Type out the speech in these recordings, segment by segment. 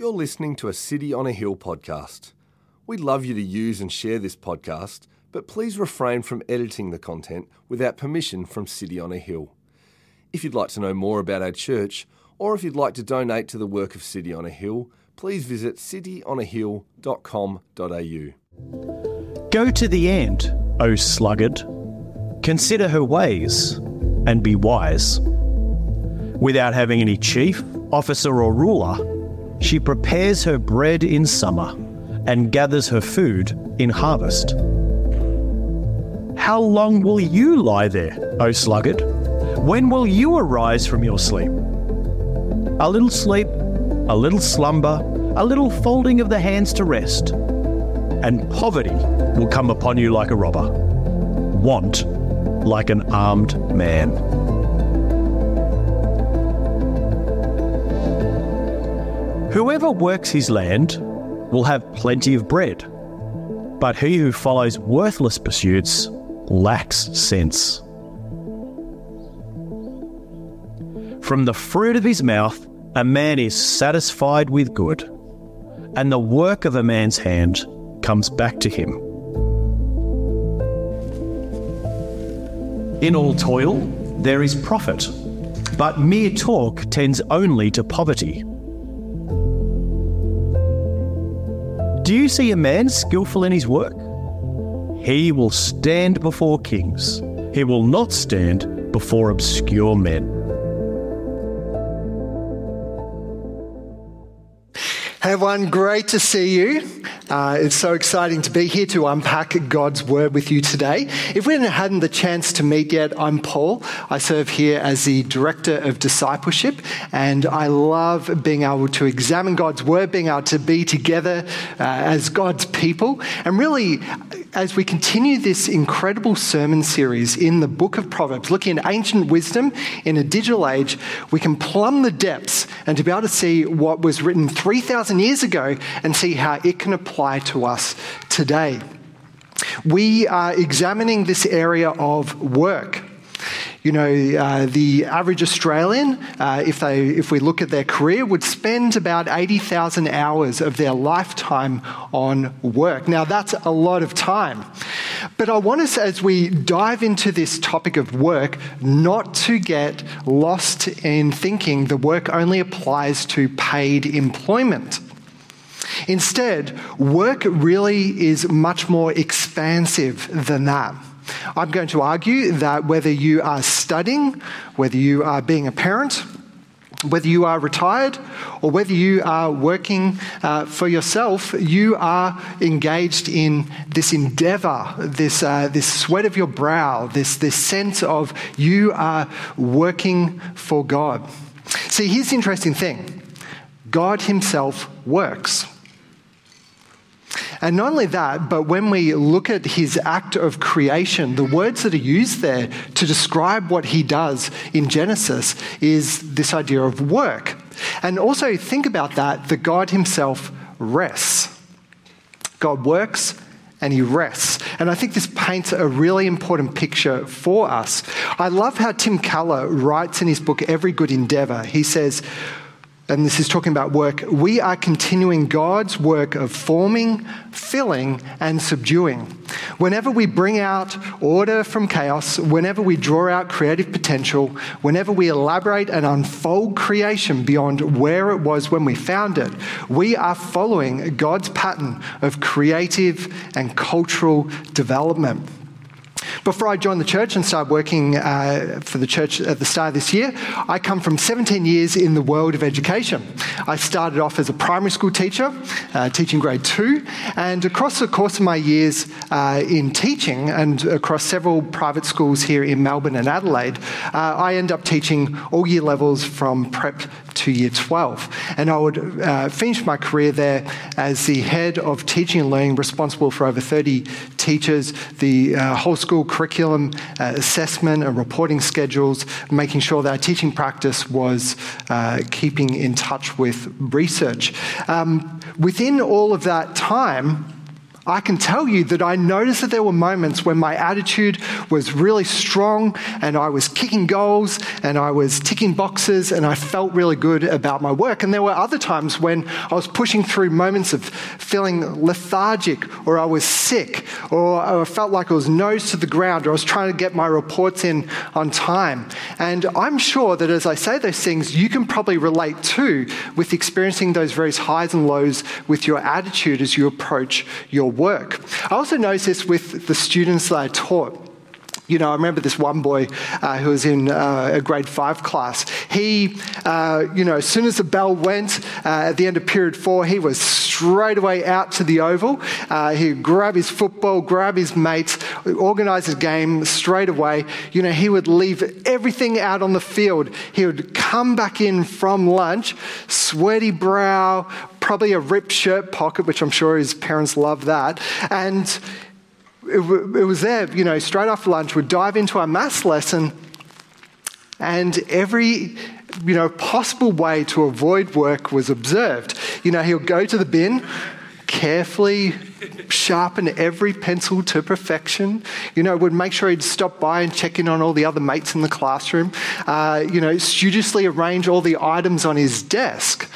You're listening to a City on a Hill podcast. We'd love you to use and share this podcast, but please refrain from editing the content without permission from City on a Hill. If you'd like to know more about our church, or if you'd like to donate to the work of City on a Hill, please visit cityonahill.com.au. Go to the end, O sluggard. Consider her ways and be wise. Without having any chief, officer, or ruler, she prepares her bread in summer and gathers her food in harvest. How long will you lie there, O sluggard? When will you arise from your sleep? A little sleep, a little slumber, a little folding of the hands to rest, and poverty will come upon you like a robber, want like an armed man. Whoever works his land will have plenty of bread, but he who follows worthless pursuits lacks sense. From the fruit of his mouth, a man is satisfied with good, and the work of a man's hand comes back to him. In all toil, there is profit, but mere talk tends only to poverty. Do you see a man skillful in his work? He will stand before kings. He will not stand before obscure men. Hey everyone, great to see you. Uh, it's so exciting to be here to unpack God's Word with you today. If we hadn't had the chance to meet yet, I'm Paul. I serve here as the Director of Discipleship, and I love being able to examine God's Word, being able to be together uh, as God's people, and really as we continue this incredible sermon series in the book of Proverbs, looking at ancient wisdom in a digital age, we can plumb the depths and to be able to see what was written 3,000 years ago and see how it can apply to us today. We are examining this area of work. You know, uh, the average Australian, uh, if, they, if we look at their career, would spend about 80,000 hours of their lifetime on work. Now, that's a lot of time. But I want us, as we dive into this topic of work, not to get lost in thinking the work only applies to paid employment. Instead, work really is much more expansive than that. I'm going to argue that whether you are studying, whether you are being a parent, whether you are retired or whether you are working uh, for yourself, you are engaged in this endeavor, this, uh, this sweat of your brow, this, this sense of you are working for God. See, here's the interesting thing God Himself works. And not only that, but when we look at his act of creation, the words that are used there to describe what he does in Genesis is this idea of work. And also think about that that God himself rests. God works and he rests. And I think this paints a really important picture for us. I love how Tim Keller writes in his book, Every Good Endeavor. He says, and this is talking about work, we are continuing God's work of forming, filling, and subduing. Whenever we bring out order from chaos, whenever we draw out creative potential, whenever we elaborate and unfold creation beyond where it was when we found it, we are following God's pattern of creative and cultural development. Before I joined the church and started working uh, for the church at the start of this year, I come from 17 years in the world of education. I started off as a primary school teacher, uh, teaching grade two, and across the course of my years uh, in teaching and across several private schools here in Melbourne and Adelaide, uh, I end up teaching all year levels from prep to year 12. And I would uh, finish my career there as the head of teaching and learning, responsible for over 30 teachers, the uh, whole school curriculum uh, assessment and reporting schedules, making sure that our teaching practice was uh, keeping in touch with research. Um, within all of that time, I can tell you that I noticed that there were moments when my attitude was really strong and I was kicking goals and I was ticking boxes and I felt really good about my work. And there were other times when I was pushing through moments of feeling lethargic or I was sick or I felt like I was nose to the ground or I was trying to get my reports in on time. And I'm sure that as I say those things, you can probably relate too with experiencing those various highs and lows with your attitude as you approach your work. I also noticed this with the students that I taught. You know, I remember this one boy uh, who was in uh, a grade five class. He, uh, you know, as soon as the bell went uh, at the end of period four, he was straight away out to the oval. Uh, he'd grab his football, grab his mates, organise his game straight away. You know, he would leave everything out on the field. He would come back in from lunch, sweaty brow, probably a ripped shirt pocket, which I'm sure his parents loved that. And it, it was there, you know, straight after lunch, we'd dive into our maths lesson, and every you know, possible way to avoid work was observed. You know, he'll go to the bin, carefully sharpen every pencil to perfection. You know, would make sure he'd stop by and check in on all the other mates in the classroom. Uh, you know, studiously arrange all the items on his desk.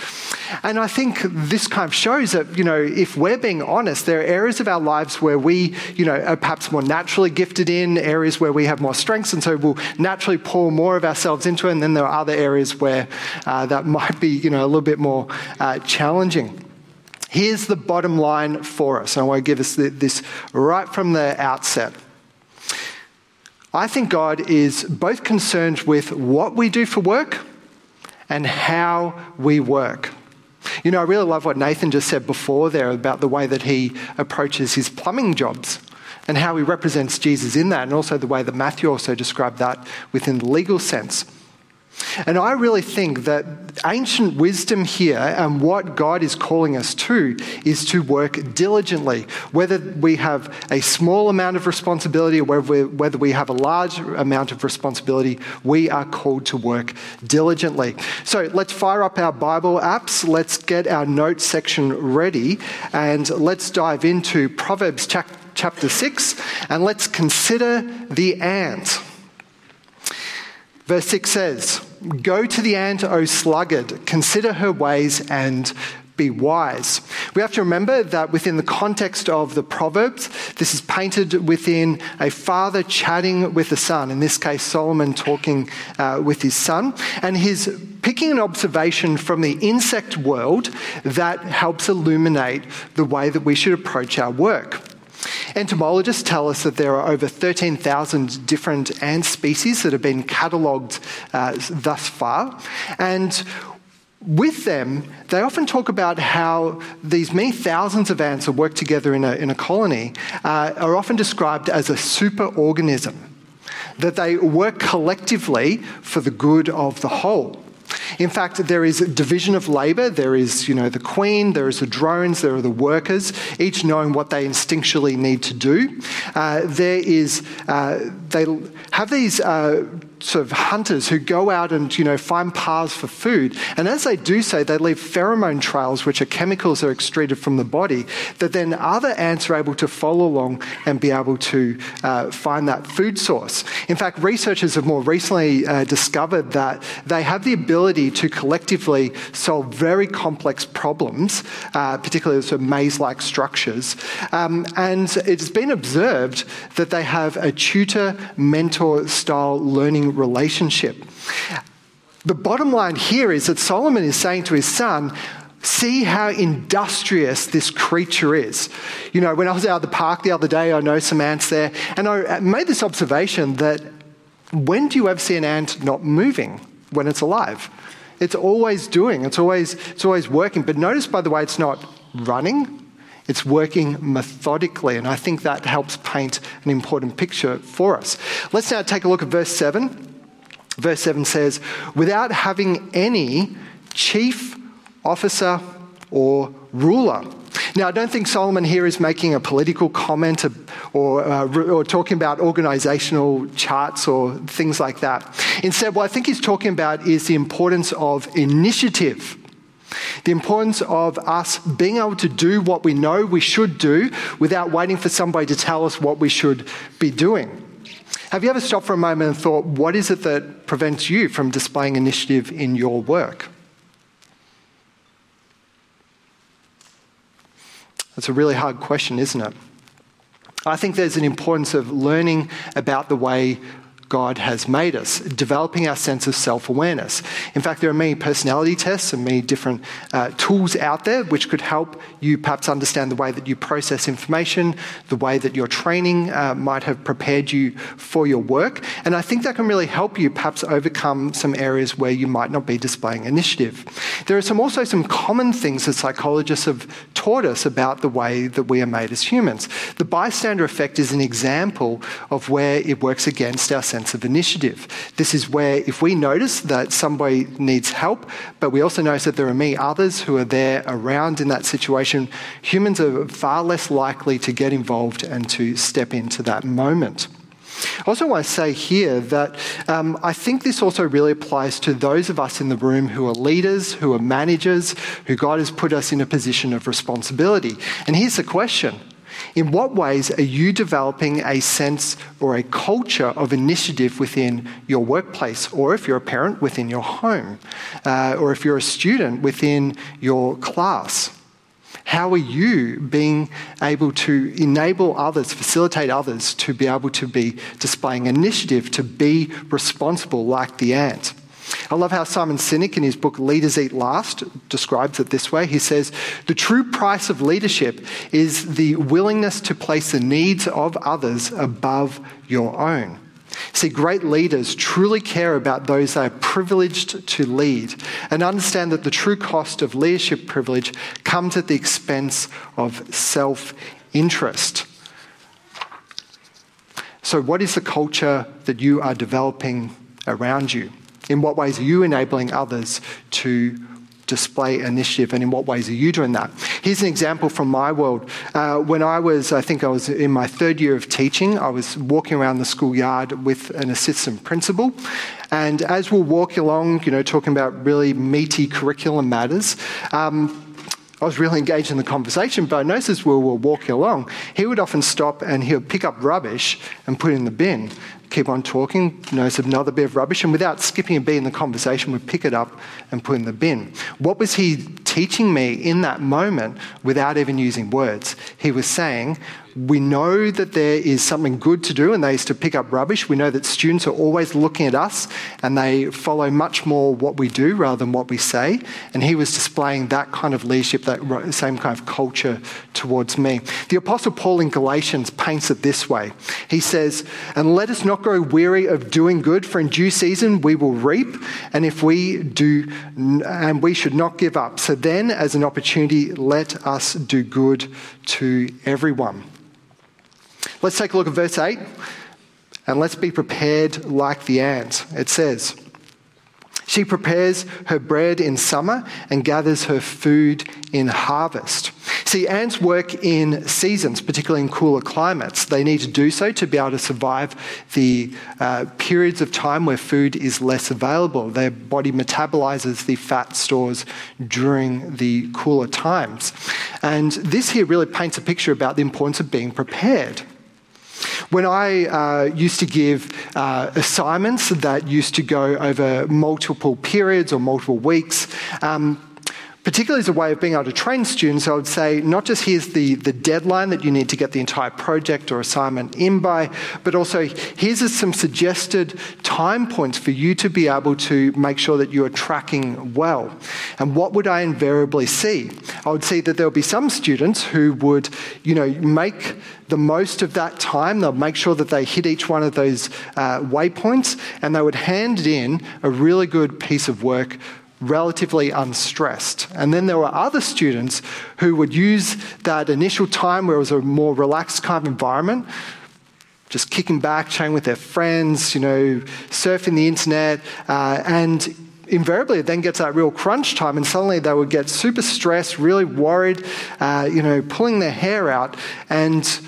And I think this kind of shows that, you know, if we're being honest, there are areas of our lives where we, you know, are perhaps more naturally gifted in, areas where we have more strengths, and so we'll naturally pour more of ourselves into it. And then there are other areas where uh, that might be, you know, a little bit more uh, challenging. Here's the bottom line for us. I want to give us this right from the outset. I think God is both concerned with what we do for work and how we work. You know, I really love what Nathan just said before there about the way that he approaches his plumbing jobs and how he represents Jesus in that, and also the way that Matthew also described that within the legal sense. And I really think that ancient wisdom here and what God is calling us to is to work diligently. Whether we have a small amount of responsibility or whether, we have a large amount of responsibility, we are called to work diligently. So let's fire up our Bible apps, let's get our notes section ready, and let's dive into Proverbs chapter 6 and let's consider the ant. Verse 6 says, Go to the ant, O sluggard, consider her ways and be wise. We have to remember that within the context of the Proverbs, this is painted within a father chatting with a son, in this case, Solomon talking uh, with his son, and he's picking an observation from the insect world that helps illuminate the way that we should approach our work. Entomologists tell us that there are over 13,000 different ant species that have been catalogued uh, thus far. And with them, they often talk about how these many thousands of ants that work together in a, in a colony uh, are often described as a superorganism, that they work collectively for the good of the whole. In fact, there is a division of labour. There is, you know, the queen, there is the drones, there are the workers, each knowing what they instinctually need to do. Uh, there is, uh, they have these uh, sort of hunters who go out and you know find paths for food. And as they do so they leave pheromone trails which are chemicals that are excreted from the body that then other ants are able to follow along and be able to uh, find that food source. In fact researchers have more recently uh, discovered that they have the ability to collectively solve very complex problems uh, particularly sort of maze-like structures. Um, and it's been observed that they have a tutor mentor style learning relationship. The bottom line here is that Solomon is saying to his son, See how industrious this creature is. You know, when I was out at the park the other day, I know some ants there, and I made this observation that when do you ever see an ant not moving when it's alive? It's always doing, it's always, it's always working. But notice, by the way, it's not running, it's working methodically, and I think that helps paint an important picture for us. Let's now take a look at verse 7. Verse 7 says, without having any chief officer or ruler. Now, I don't think Solomon here is making a political comment or, uh, or talking about organizational charts or things like that. Instead, what I think he's talking about is the importance of initiative The importance of us being able to do what we know we should do without waiting for somebody to tell us what we should be doing. Have you ever stopped for a moment and thought, what is it that prevents you from displaying initiative in your work? That's a really hard question, isn't it? I think there's an importance of learning about the way God has made us, developing our sense of self awareness. In fact, there are many personality tests and many different uh, tools out there which could help you perhaps understand the way that you process information, the way that your training uh, might have prepared you for your work. And I think that can really help you perhaps overcome some areas where you might not be displaying initiative. There are some, also some common things that psychologists have taught us about the way that we are made as humans. The bystander effect is an example of where it works against our sense sense of initiative. This is where, if we notice that somebody needs help, but we also notice that there are many others who are there around in that situation, humans are far less likely to get involved and to step into that moment. I also want to say here that um, I think this also really applies to those of us in the room who are leaders, who are managers, who God has put us in a position of responsibility. And here's the question in what ways are you developing a sense or a culture of initiative within your workplace, or if you're a parent, within your home, uh, or if you're a student, within your class? How are you being able to enable others, facilitate others to be able to be displaying initiative, to be responsible like the ant? I love how Simon Sinek in his book Leaders Eat Last describes it this way. He says, The true price of leadership is the willingness to place the needs of others above your own. See, great leaders truly care about those they are privileged to lead and understand that the true cost of leadership privilege comes at the expense of self interest. So, what is the culture that you are developing around you? In what ways are you enabling others to display initiative and in what ways are you doing that? Here's an example from my world. Uh, when I was, I think I was in my third year of teaching, I was walking around the schoolyard with an assistant principal. And as we're walking along, you know, talking about really meaty curriculum matters, um, I was really engaged in the conversation, but I noticed as we were walking along, he would often stop and he would pick up rubbish and put it in the bin keep on talking, notice another bit of rubbish, and without skipping a beat in the conversation, would pick it up and put in the bin. What was he teaching me in that moment without even using words? He was saying, we know that there is something good to do and they used to pick up rubbish. We know that students are always looking at us and they follow much more what we do rather than what we say. And he was displaying that kind of leadership, that same kind of culture towards me. The Apostle Paul in Galatians paints it this way He says, And let us not grow weary of doing good, for in due season we will reap. And if we do, and we should not give up. So then, as an opportunity, let us do good to everyone. Let's take a look at verse 8 and let's be prepared like the ant. It says, She prepares her bread in summer and gathers her food in harvest. See, ants work in seasons, particularly in cooler climates. They need to do so to be able to survive the uh, periods of time where food is less available. Their body metabolizes the fat stores during the cooler times. And this here really paints a picture about the importance of being prepared. When I uh, used to give uh, assignments that used to go over multiple periods or multiple weeks, um, particularly as a way of being able to train students, I would say not just here's the, the deadline that you need to get the entire project or assignment in by, but also here's some suggested time points for you to be able to make sure that you are tracking well. And what would I invariably see? I would see that there would be some students who would, you know, make the most of that time. They'll make sure that they hit each one of those uh, waypoints and they would hand in a really good piece of work relatively unstressed. And then there were other students who would use that initial time where it was a more relaxed kind of environment, just kicking back, chatting with their friends, you know, surfing the internet, uh, and invariably it then gets that real crunch time and suddenly they would get super stressed really worried uh, you know pulling their hair out and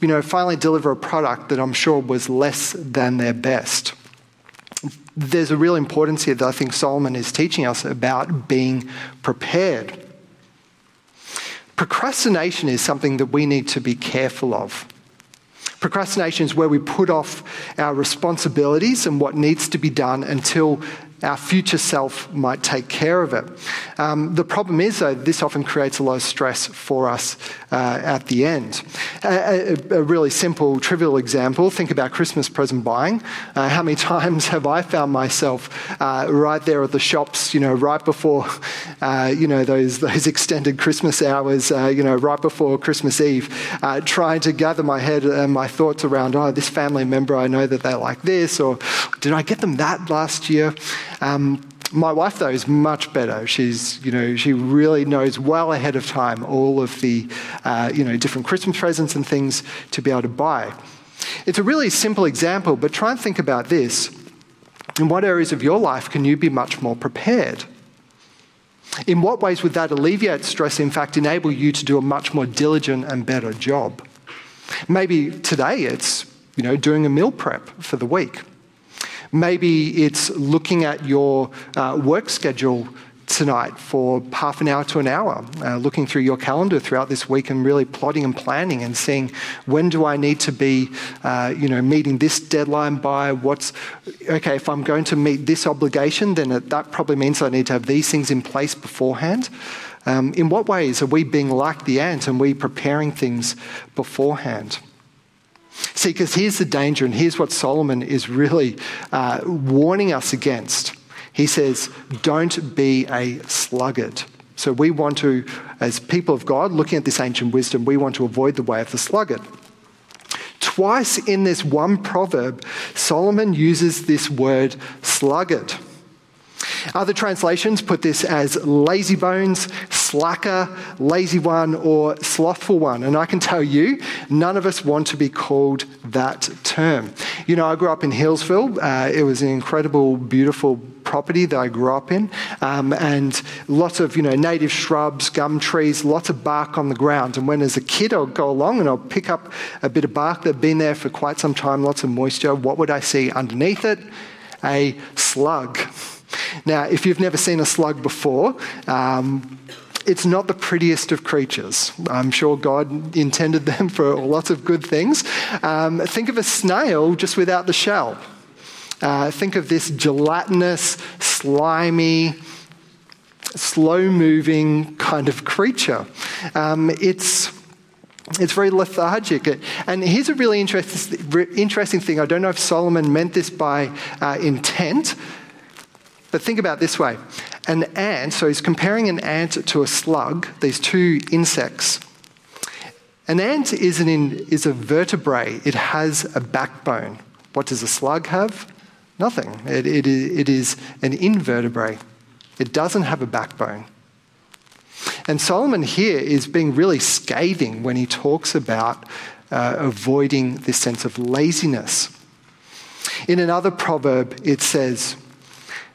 you know finally deliver a product that i'm sure was less than their best there's a real importance here that I think Solomon is teaching us about being prepared. Procrastination is something that we need to be careful of. Procrastination is where we put off our responsibilities and what needs to be done until our future self might take care of it. Um, the problem is, though, this often creates a lot of stress for us uh, at the end. A, a, a, really simple, trivial example think about Christmas present buying. Uh, how many times have I found myself uh, right there at the shops, you know, right before, uh, you know, those, those extended Christmas hours, uh, you know, right before Christmas Eve, uh, trying to gather my head and my thoughts around, oh, this family member, I know that they like this, or did I get them that last year? Um, my wife, though, is much better. She's, you know, she really knows well ahead of time all of the, uh, you know, different Christmas presents and things to be able to buy. It's a really simple example, but try and think about this. In what areas of your life can you be much more prepared? In what ways would that alleviate stress, in fact, enable you to do a much more diligent and better job? Maybe today it's, you know, doing a meal prep for the week. Maybe it's looking at your uh, work schedule tonight for half an hour to an hour, uh, looking through your calendar throughout this week and really plotting and planning and seeing when do I need to be, uh, you know, meeting this deadline by what's, okay, if I'm going to meet this obligation, then that probably means I need to have these things in place beforehand. Um, in what ways are we being like the ant and we preparing things beforehand? See, because here's the danger, and here's what Solomon is really uh, warning us against. He says, Don't be a sluggard. So we want to, as people of God, looking at this ancient wisdom, we want to avoid the way of the sluggard. Twice in this one proverb, Solomon uses this word sluggard. Other translations put this as lazy bones, slacker, lazy one, or slothful one. And I can tell you, none of us want to be called that term. You know, I grew up in Healesville. Uh, it was an incredible, beautiful property that I grew up in, um, and lots of you know native shrubs, gum trees, lots of bark on the ground. And when as a kid I'll go along and I'll pick up a bit of bark that'd been there for quite some time, lots of moisture. What would I see underneath it? A slug. Now, if you've never seen a slug before, um, it's not the prettiest of creatures. I'm sure God intended them for lots of good things. Um, think of a snail just without the shell. Uh, think of this gelatinous, slimy, slow moving kind of creature. Um, it's it's very lethargic. And here's a really interesting, interesting thing. I don't know if Solomon meant this by uh, intent, but think about this way an ant, so he's comparing an ant to a slug, these two insects. An ant is, an in, is a vertebrae, it has a backbone. What does a slug have? Nothing. It, it, it is an invertebrate, it doesn't have a backbone. And Solomon here is being really scathing when he talks about uh, avoiding this sense of laziness. In another proverb, it says,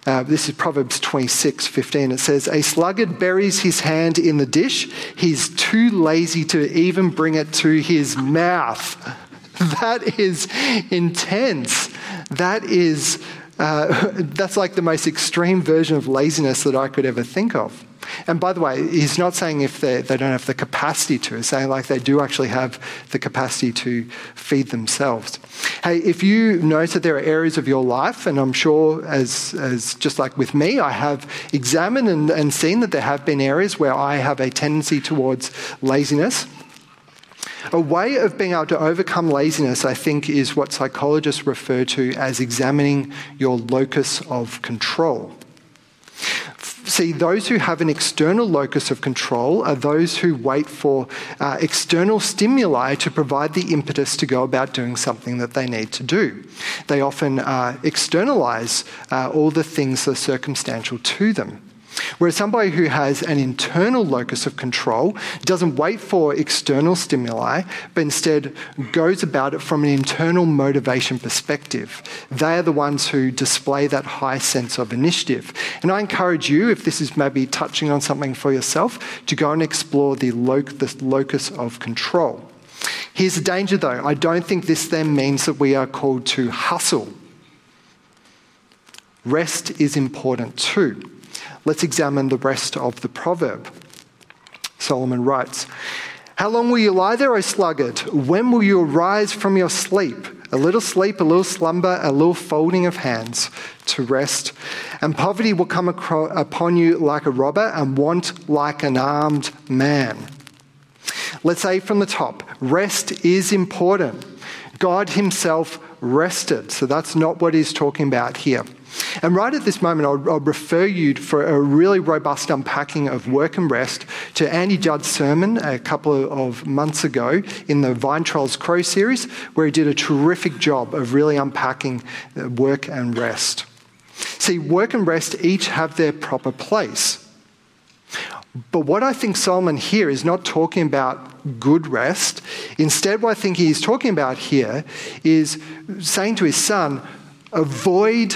uh, this is Proverbs 26 15. It says, A sluggard buries his hand in the dish. He's too lazy to even bring it to his mouth. That is intense. That is, uh, that's like the most extreme version of laziness that I could ever think of. And by the way, he's not saying if they, they don't have the capacity to, he's saying like they do actually have the capacity to feed themselves. Hey, if you notice that there are areas of your life, and I'm sure as, as just like with me, I have examined and, and seen that there have been areas where I have a tendency towards laziness. A way of being able to overcome laziness, I think, is what psychologists refer to as examining your locus of control. See, those who have an external locus of control are those who wait for uh, external stimuli to provide the impetus to go about doing something that they need to do. They often uh, externalize uh, all the things that are circumstantial to them. Whereas somebody who has an internal locus of control doesn't wait for external stimuli, but instead goes about it from an internal motivation perspective. They are the ones who display that high sense of initiative. And I encourage you, if this is maybe touching on something for yourself, to go and explore the, the locus of control. Here's the danger though I don't think this then means that we are called to hustle Rest is important too. Let's examine the rest of the proverb. Solomon writes, How long will you lie there, O sluggard? When will you arise from your sleep? A little sleep, a little slumber, a little folding of hands to rest. And poverty will come upon you like a robber, and want like an armed man. Let's say from the top rest is important. God Himself rested. So that's not what He's talking about here. And right at this moment, I'll, I'll, refer you for a really robust unpacking of work and rest to Andy Judd's sermon a couple of months ago in the Vine Trolls Crow series, where he did a terrific job of really unpacking uh, work and rest. See, work and rest each have their proper place. But what I think Solomon here is not talking about good rest. Instead, what I think he's talking about here is saying to his son, avoid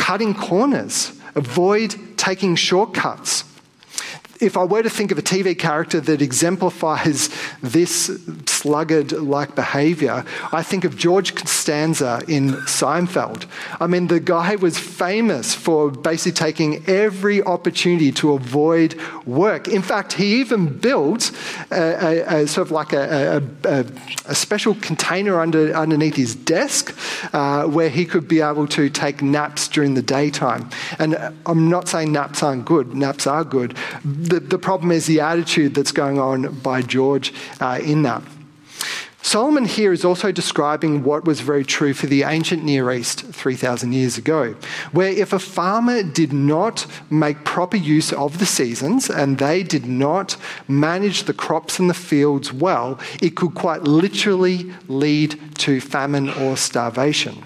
cutting corners, avoid taking shortcuts. If I were to think of a TV character that exemplifies this sluggard like behavior, I think of George Costanza in Seinfeld. I mean, the guy was famous for basically taking every opportunity to avoid work. In fact, he even built a, a, a sort of like a, a, special container under, underneath his desk uh, where he could be able to take naps during the daytime. And I'm not saying naps aren't good, naps are good. The, the problem is the attitude that's going on by George uh, in that. Solomon here is also describing what was very true for the ancient Near East 3,000 years ago, where if a farmer did not make proper use of the seasons and they did not manage the crops in the fields well, it could quite literally lead to famine or starvation.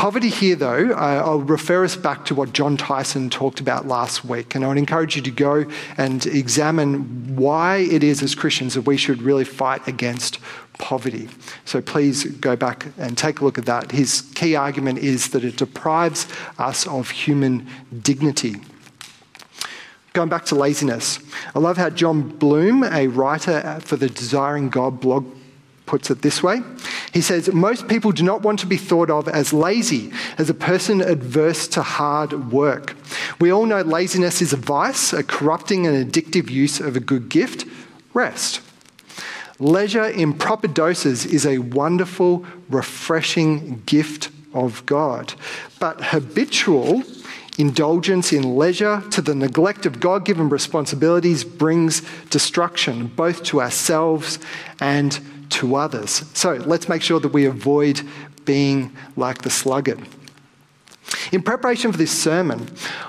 Poverty here, though, uh, I'll refer us back to what John Tyson talked about last week, and I would encourage you to go and examine why it is as Christians that we should really fight against poverty. So please go back and take a look at that. His key argument is that it deprives us of human dignity. Going back to laziness, I love how Jon Bloom, a writer for the Desiring God blog puts it this way. He says, Most people do not want to be thought of as lazy, as a person adverse to hard work. We all know laziness is a vice, a corrupting and addictive use of a good gift rest. Leisure in proper doses is a wonderful, refreshing gift of God. But habitual indulgence in leisure to the neglect of God given responsibilities brings destruction, both to ourselves and to others. So let's make sure that we avoid being like the sluggard. In preparation for this sermon,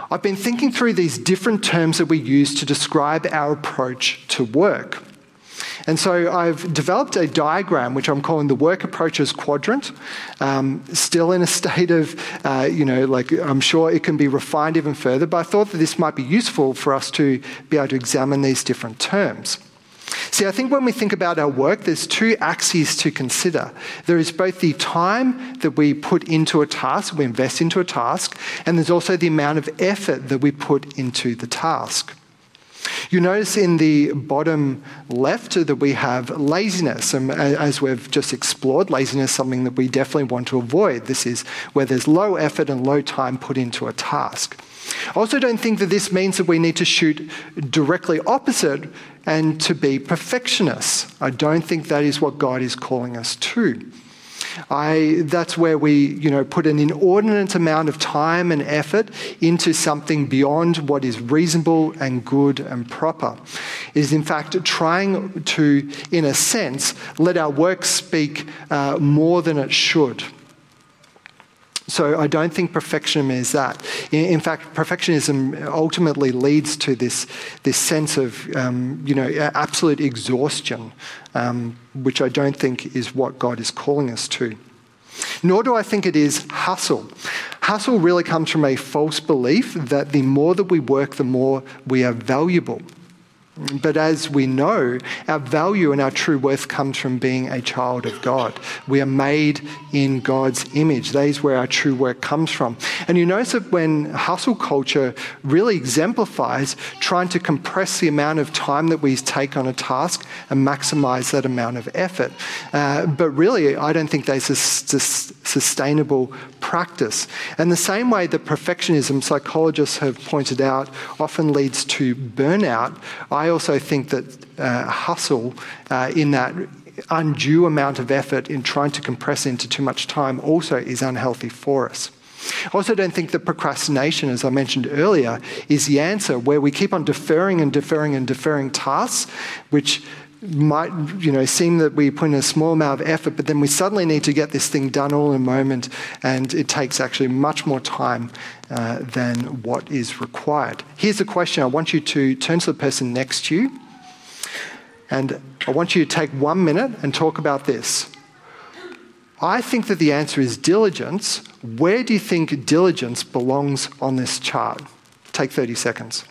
I've been thinking through these different terms that we use to describe our approach to work. And so I've developed a diagram which I'm calling the work approaches quadrant. Um, still in a state of, uh, you know, like I'm sure it can be refined even further, but I thought that this might be useful for us to be able to examine these different terms. See, I think when we think about our work, there's two axes to consider. There is both the time that we put into a task, we invest into a task, and there's also the amount of effort that we put into the task. You notice in the bottom left that we have laziness. And as we've just explored, laziness is something that we definitely want to avoid. This is where there's low effort and low time put into a task. I also don't think that this means that we need to shoot directly opposite and to be perfectionists. I don't think that is what God is calling us to. I, that's where we you know, put an inordinate amount of time and effort into something beyond what is reasonable and good and proper. It is, in fact, trying to, in a sense, let our work speak uh, more than it should. So I don't think perfectionism is that. In, fact, perfectionism ultimately leads to this, this sense of um, you know, absolute exhaustion, um, which I don't think is what God is calling us to. Nor do I think it is hustle. Hustle really comes from a false belief that the more that we work, the more we are valuable. But as we know, our value and our true worth comes from being a child of God. We are made in God's image. That is where our true work comes from. And you notice that when hustle culture really exemplifies trying to compress the amount of time that we take on a task and maximize that amount of effort. Uh, but really, I don't think that's a sustainable practice. And the same way that perfectionism, psychologists have pointed out, often leads to burnout, I also think that uh, hustle uh, in that undue amount of effort in trying to compress into too much time also is unhealthy for us. I also don't think that procrastination, as I mentioned earlier, is the answer, where we keep on deferring and deferring and deferring tasks, which might you know seem that we put in a small amount of effort but then we suddenly need to get this thing done all in a moment and it takes actually much more time uh, than what is required. Here's a question. I want you to turn to the person next to you and i want you to take one minute and talk about this. I think that the answer is diligence. Where do you think diligence belongs on this chart? Take 30 seconds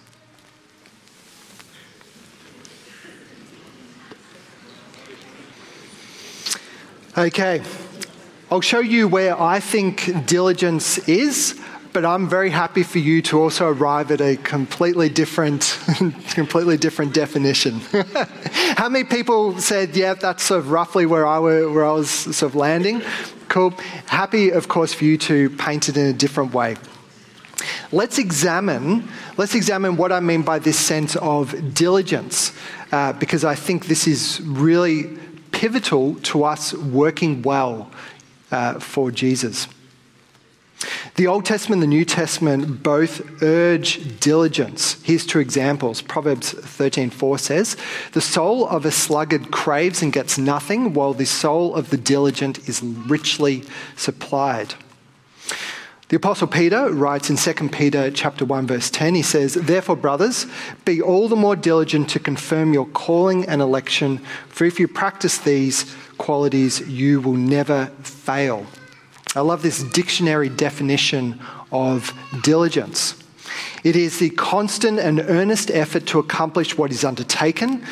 Okay, I'll show you where I think diligence is, but I'm very happy for you to also arrive at a completely different, completely different definition. How many people said, "Yeah, that's sort of roughly where I, were, where I was sort of landing"? Cool. Happy, of course, for you to paint it in a different way. Let's examine, let's examine what I mean by this sense of diligence, uh, because I think this is really pivotal to us working well uh, for Jesus. The Old Testament and the New Testament both urge diligence. Here's two examples. Proverbs 13:4 says, "The soul of a sluggard craves and gets nothing, while the soul of the diligent is richly supplied." The apostle Peter writes in 2 Peter chapter 1 verse 10 he says therefore brothers be all the more diligent to confirm your calling and election for if you practice these qualities you will never fail. I love this dictionary definition of diligence. It is the constant and earnest effort to accomplish what is undertaken,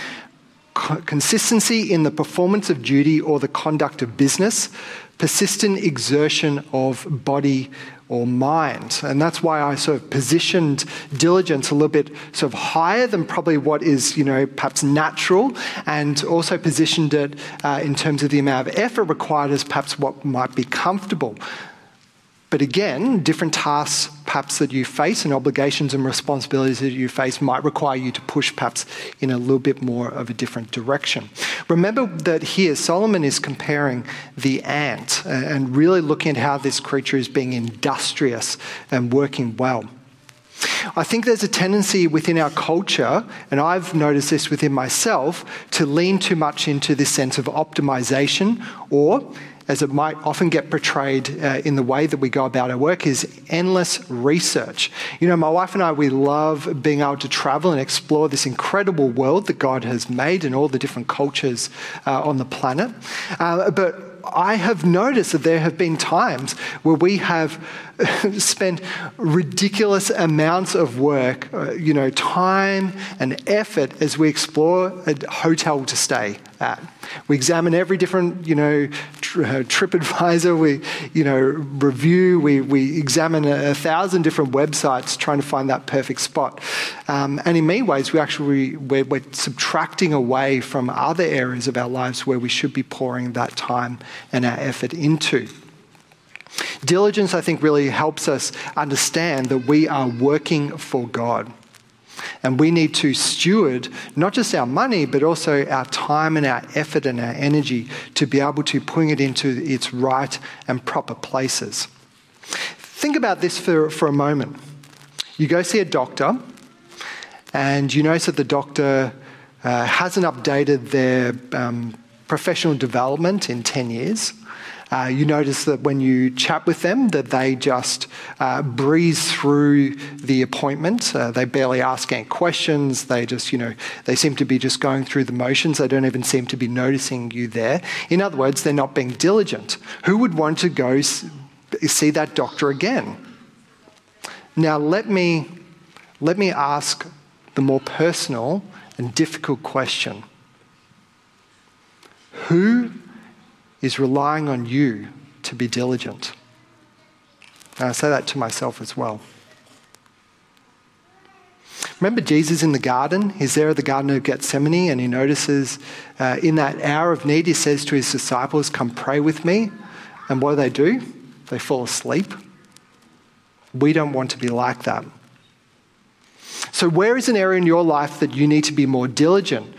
consistency in the performance of duty or the conduct of business, persistent exertion of body or mind. And that's why I sort of positioned diligence a little bit sort of higher than probably what is, you know, perhaps natural, and also positioned it uh, in terms of the amount of effort required as perhaps what might be comfortable. But again, different tasks perhaps that you face and obligations and responsibilities that you face might require you to push perhaps in a little bit more of a different direction. Remember that here Solomon is comparing the ant uh, and really looking at how this creature is being industrious and working well. I think there's a tendency within our culture, and I've noticed this within myself, to lean too much into this sense of optimization or as it might often get portrayed uh, in the way that we go about our work, is endless research. You know, my wife and I, we love being able to travel and explore this incredible world that God has made and all the different cultures uh, on the planet. Uh, but I have noticed that there have been times where we have spent ridiculous amounts of work, uh, you know, time and effort as we explore a hotel to stay at. We examine every different, you know, uh, TripAdvisor, we, you know, review, we, we examine a, a, thousand different websites trying to find that perfect spot. Um, and in many ways, we actually, we're, we're subtracting away from other areas of our lives where we should be pouring that time and our effort into. Diligence, I think, really helps us understand that we are working for God. And we need to steward not just our money, but also our time and our effort and our energy to be able to put it into its right and proper places. Think about this for, for a moment. You go see a doctor, and you notice that the doctor uh, hasn't updated their um, professional development in 10 years. Uh, you notice that when you chat with them, that they just uh, breeze through the appointment. Uh, they barely ask any questions. They just, you know, they seem to be just going through the motions. They don't even seem to be noticing you there. In other words, they're not being diligent. Who would want to go see that doctor again? Now, let me let me ask the more personal and difficult question Who is relying on you to be diligent? And I say that to myself as well. Remember Jesus in the garden? He's there at the Garden of Gethsemane and he notices uh, in that hour of need, he says to his disciples, Come pray with me. And what do they do? They fall asleep. We don't want to be like that. So, where is an area in your life that you need to be more diligent?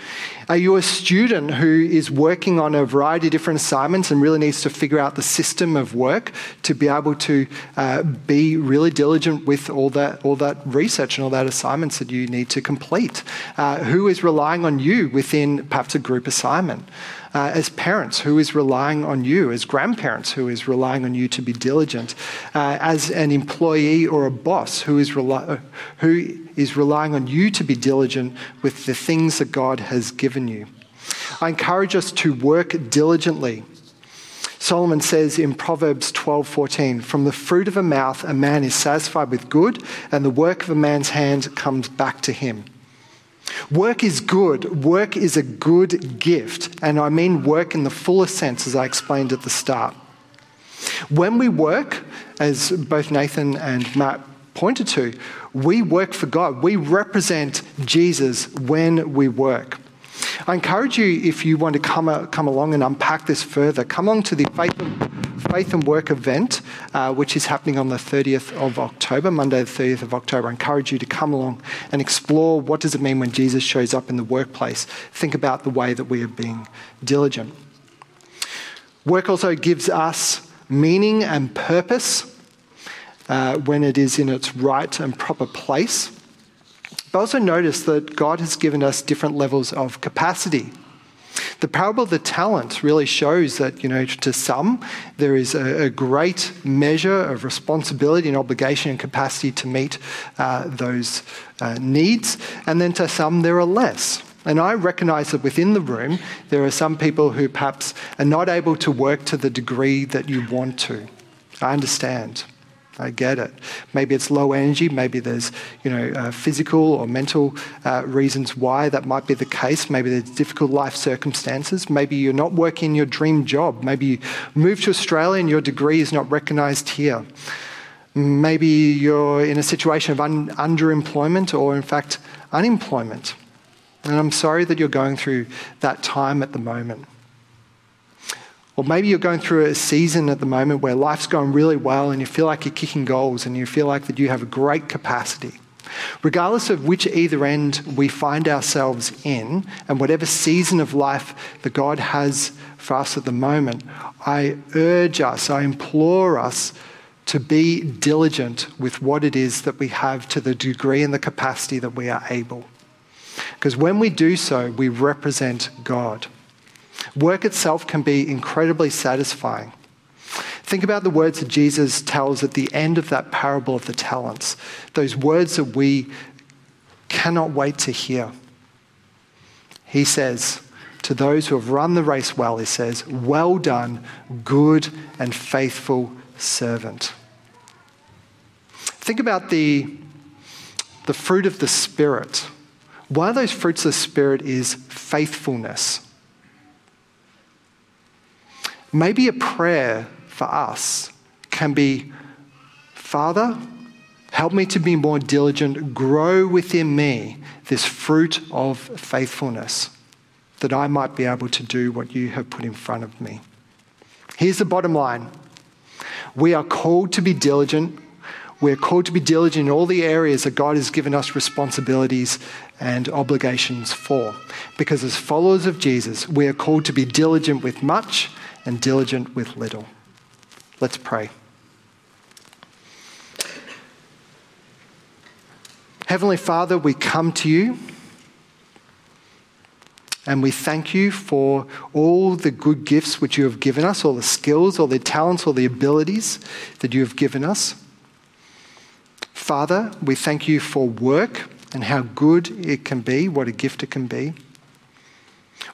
Are you a student who is working on a variety of different assignments and really needs to figure out the system of work to be able to uh, be really diligent with all that, all that research and all that assignments that you need to complete? Uh, who is relying on you within perhaps a group assignment? Uh, as parents, who is relying on you, as grandparents, who is relying on you to be diligent, uh, as an employee or a boss, who is, uh, who is relying on you to be diligent with the things that God has given you. I encourage us to work diligently. Solomon says in Proverbs 12:14, "From the fruit of a mouth a man is satisfied with good, and the work of a man's hand comes back to him." Work is good. Work is a good gift. And I mean work in the fullest sense, as I explained at the start. When we work, as both Nathan and Matt pointed to, we work for God. We represent Jesus when we work. I encourage you, if you want to come, come along and unpack this further, come along to the Faith Faith and Work event, uh, which is happening on the 30th of October, Monday the 30th of October. I encourage you to come along and explore what does it mean when Jesus shows up in the workplace. Think about the way that we are being diligent. Work also gives us meaning and purpose uh, when it is in its right and proper place. But also notice that God has given us different levels of capacity. The parable of the talents really shows that, you know, to some, there is a, a great measure of responsibility and obligation and capacity to meet uh, those uh, needs, and then to some, there are less. And I recognize that within the room, there are some people who perhaps are not able to work to the degree that you want to. I understand. I get it. Maybe it's low energy. Maybe there's, you know, uh, physical or mental uh, reasons why that might be the case. Maybe there's difficult life circumstances. Maybe you're not working your dream job. Maybe you moved to Australia and your degree is not recognised here. Maybe you're in a situation of un- underemployment or, in fact, unemployment. And I'm sorry that you're going through that time at the moment. Or maybe you're going through a season at the moment where life's going really well and you feel like you're kicking goals and you feel like that you have a great capacity. Regardless of which either end we find ourselves in, and whatever season of life that God has for us at the moment, I urge us, I implore us to be diligent with what it is that we have to the degree and the capacity that we are able. Because when we do so, we represent God. Work itself can be incredibly satisfying. Think about the words that Jesus tells at the end of that parable of the talents, those words that we cannot wait to hear. He says, to those who have run the race well, he says, Well done, good and faithful servant. Think about the, the fruit of the Spirit. One of those fruits of the Spirit is faithfulness. Maybe a prayer for us can be Father, help me to be more diligent, grow within me this fruit of faithfulness, that I might be able to do what you have put in front of me. Here's the bottom line we are called to be diligent. We're called to be diligent in all the areas that God has given us responsibilities and obligations for. Because as followers of Jesus, we are called to be diligent with much and diligent with little. Let's pray. Heavenly Father, we come to you and we thank you for all the good gifts which you have given us, all the skills, all the talents, all the abilities that you have given us. Father, we thank you for work and how good it can be, what a gift it can be.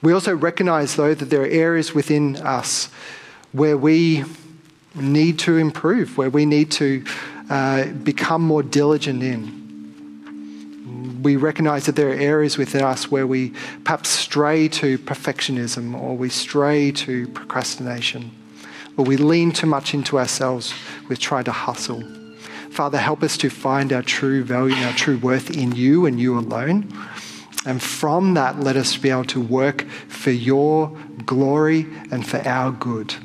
We also recognize, though, that there are areas within us where we need to improve, where we need to uh, become more diligent in. we recognize that there are areas within us where we perhaps stray to perfectionism or we stray to procrastination or we lean too much into ourselves with trying to hustle. Father, help us to find our true value and our true worth in you and you alone. And from that, let us be able to work for your glory and for our good.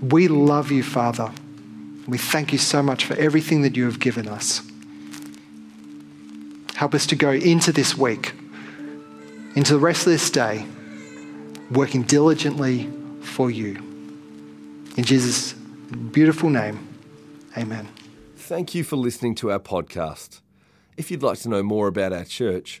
We love you, Father. We thank you so much for everything that you have given us. Help us to go into this week, into the rest of this day, working diligently for you. In Jesus' beautiful name, amen. Thank you for listening to our podcast. If you'd like to know more about our church,